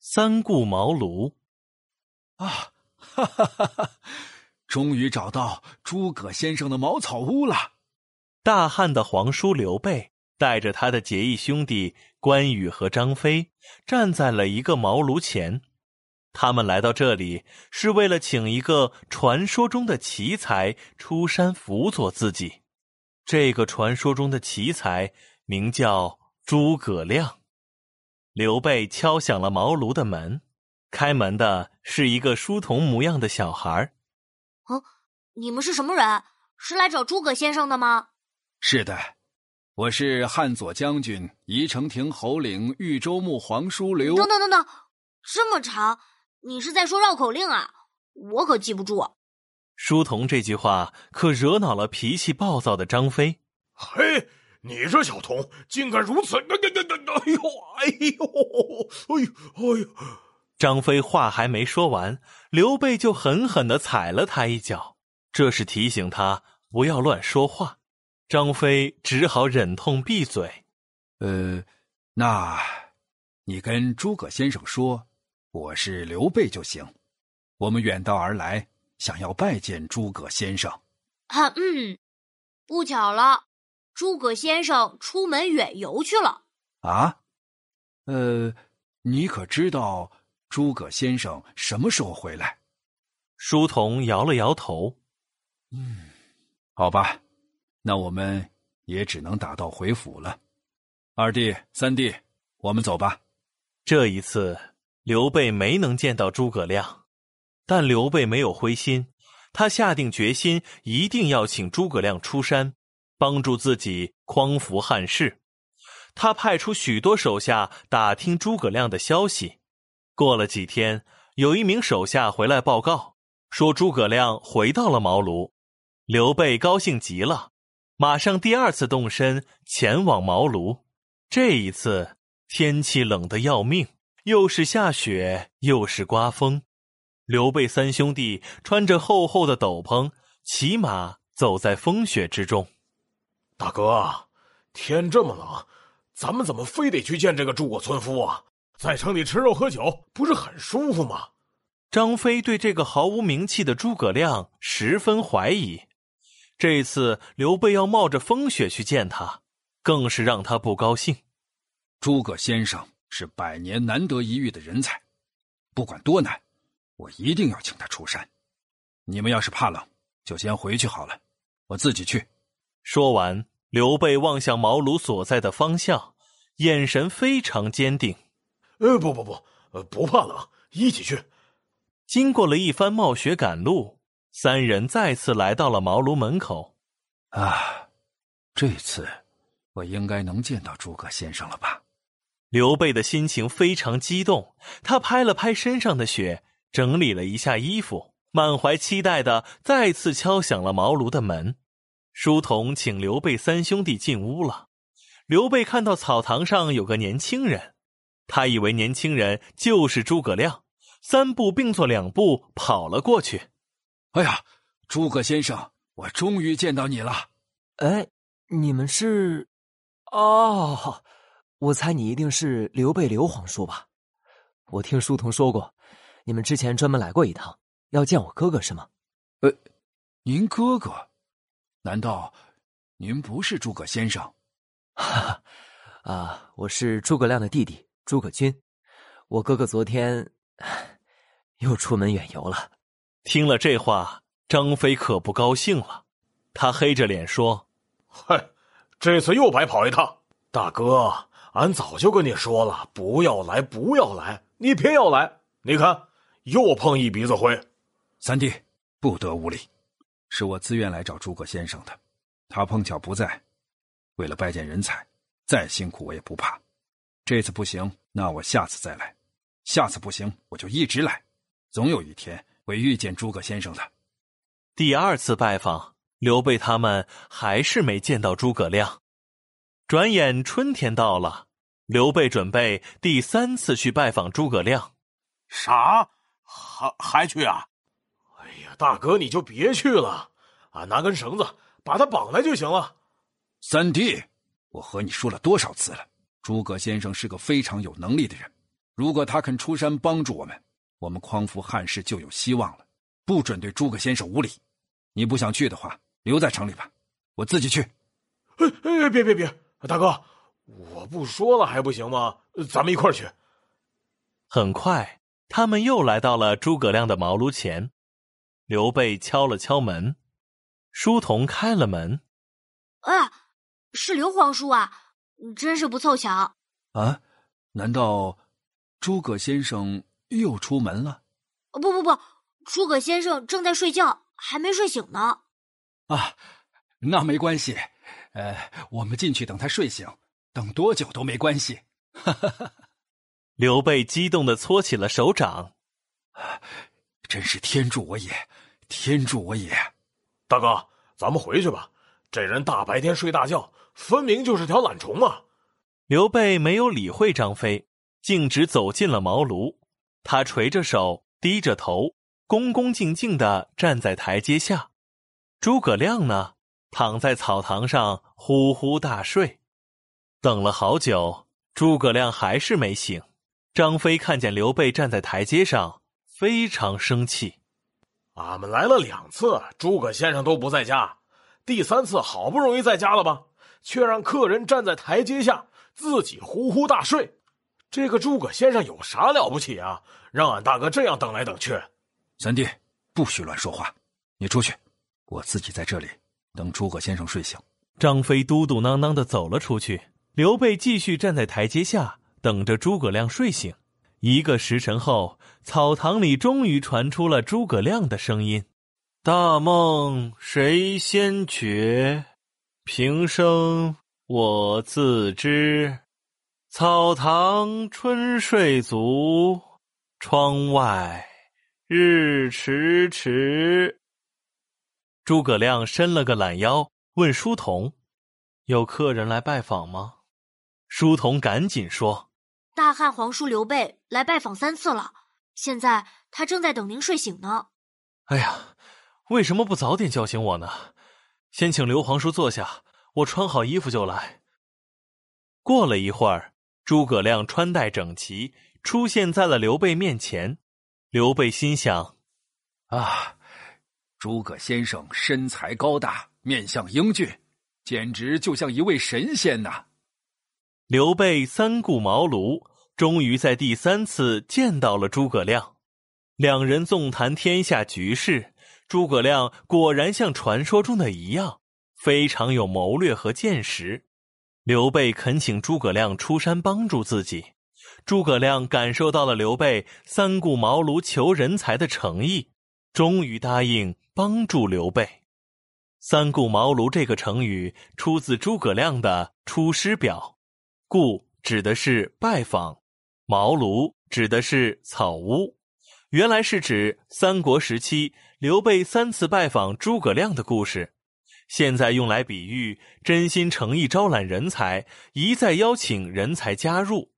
三顾茅庐。啊，哈哈哈哈！终于找到诸葛先生的茅草屋了。大汉的皇叔刘备带着他的结义兄弟关羽和张飞，站在了一个茅庐前。他们来到这里是为了请一个传说中的奇才出山辅佐自己。这个传说中的奇才名叫诸葛亮。刘备敲响了茅庐的门，开门的是一个书童模样的小孩。哦，你们是什么人？是来找诸葛先生的吗？是的，我是汉左将军、宜城亭侯领、豫州牧皇叔刘。等等等等，这么长。你是在说绕口令啊？我可记不住。书童这句话可惹恼了脾气暴躁的张飞。嘿，你这小童竟敢如此！哎呦，哎呦，哎呦，哎呦！张飞话还没说完，刘备就狠狠的踩了他一脚，这是提醒他不要乱说话。张飞只好忍痛闭嘴。呃，那，你跟诸葛先生说。我是刘备就行，我们远道而来，想要拜见诸葛先生。啊，嗯，不巧了，诸葛先生出门远游去了。啊，呃，你可知道诸葛先生什么时候回来？书童摇了摇头。嗯，好吧，那我们也只能打道回府了。二弟、三弟，我们走吧。这一次。刘备没能见到诸葛亮，但刘备没有灰心，他下定决心，一定要请诸葛亮出山，帮助自己匡扶汉室。他派出许多手下打听诸葛亮的消息。过了几天，有一名手下回来报告，说诸葛亮回到了茅庐。刘备高兴极了，马上第二次动身前往茅庐。这一次天气冷得要命。又是下雪，又是刮风，刘备三兄弟穿着厚厚的斗篷，骑马走在风雪之中。大哥，天这么冷，咱们怎么非得去见这个诸葛村夫啊？在城里吃肉喝酒，不是很舒服吗？张飞对这个毫无名气的诸葛亮十分怀疑，这次刘备要冒着风雪去见他，更是让他不高兴。诸葛先生。是百年难得一遇的人才，不管多难，我一定要请他出山。你们要是怕冷，就先回去好了，我自己去。说完，刘备望向茅庐所在的方向，眼神非常坚定。呃，不不不，呃，不怕冷，一起去。经过了一番冒雪赶路，三人再次来到了茅庐门口。啊，这次我应该能见到诸葛先生了吧？刘备的心情非常激动，他拍了拍身上的雪，整理了一下衣服，满怀期待的再次敲响了茅庐的门。书童请刘备三兄弟进屋了。刘备看到草堂上有个年轻人，他以为年轻人就是诸葛亮，三步并作两步跑了过去。哎呀，诸葛先生，我终于见到你了！哎，你们是？哦。我猜你一定是刘备刘皇叔吧？我听书童说过，你们之前专门来过一趟，要见我哥哥是吗？呃，您哥哥？难道您不是诸葛先生？哈哈，啊，我是诸葛亮的弟弟诸葛均。我哥哥昨天又出门远游了。听了这话，张飞可不高兴了，他黑着脸说：“嗨，这次又白跑一趟，大哥。”俺早就跟你说了，不要来，不要来，你偏要来。你看，又碰一鼻子灰。三弟，不得无礼，是我自愿来找诸葛先生的，他碰巧不在。为了拜见人才，再辛苦我也不怕。这次不行，那我下次再来；下次不行，我就一直来。总有一天会遇见诸葛先生的。第二次拜访，刘备他们还是没见到诸葛亮。转眼春天到了，刘备准备第三次去拜访诸葛亮。啥？还还去啊？大哥你就别去了，俺拿根绳子把他绑来就行了。三弟，我和你说了多少次了，诸葛先生是个非常有能力的人，如果他肯出山帮助我们，我们匡扶汉室就有希望了。不准对诸葛先生无礼。你不想去的话，留在城里吧，我自己去。哎哎，别别别，大哥，我不说了还不行吗？咱们一块儿去。很快，他们又来到了诸葛亮的茅庐前。刘备敲了敲门，书童开了门。哎，是刘皇叔啊，真是不凑巧。啊，难道诸葛先生又出门了？不不不。诸葛先生正在睡觉，还没睡醒呢。啊，那没关系，呃，我们进去等他睡醒，等多久都没关系。哈哈哈！刘备激动的搓起了手掌，真是天助我也，天助我也！大哥，咱们回去吧。这人大白天睡大觉，分明就是条懒虫啊！刘备没有理会张飞，径直走进了茅庐。他垂着手，低着头。恭恭敬敬的站在台阶下，诸葛亮呢，躺在草堂上呼呼大睡。等了好久，诸葛亮还是没醒。张飞看见刘备站在台阶上，非常生气。俺们来了两次，诸葛先生都不在家，第三次好不容易在家了吧，却让客人站在台阶下，自己呼呼大睡。这个诸葛先生有啥了不起啊？让俺大哥这样等来等去。三弟，不许乱说话！你出去，我自己在这里等诸葛先生睡醒。张飞嘟嘟囔囔的走了出去，刘备继续站在台阶下等着诸葛亮睡醒。一个时辰后，草堂里终于传出了诸葛亮的声音：“大梦谁先觉？平生我自知。草堂春睡足，窗外。”日迟迟。诸葛亮伸了个懒腰，问书童：“有客人来拜访吗？”书童赶紧说：“大汉皇叔刘备来拜访三次了，现在他正在等您睡醒呢。”哎呀，为什么不早点叫醒我呢？先请刘皇叔坐下，我穿好衣服就来。过了一会儿，诸葛亮穿戴整齐，出现在了刘备面前。刘备心想：“啊，诸葛先生身材高大，面相英俊，简直就像一位神仙呐！”刘备三顾茅庐，终于在第三次见到了诸葛亮。两人纵谈天下局势。诸葛亮果然像传说中的一样，非常有谋略和见识。刘备恳请诸葛亮出山帮助自己。诸葛亮感受到了刘备三顾茅庐求人才的诚意，终于答应帮助刘备。三顾茅庐这个成语出自诸葛亮的《出师表》，故指的是拜访，茅庐指的是草屋，原来是指三国时期刘备三次拜访诸葛亮的故事，现在用来比喻真心诚意招揽人才，一再邀请人才加入。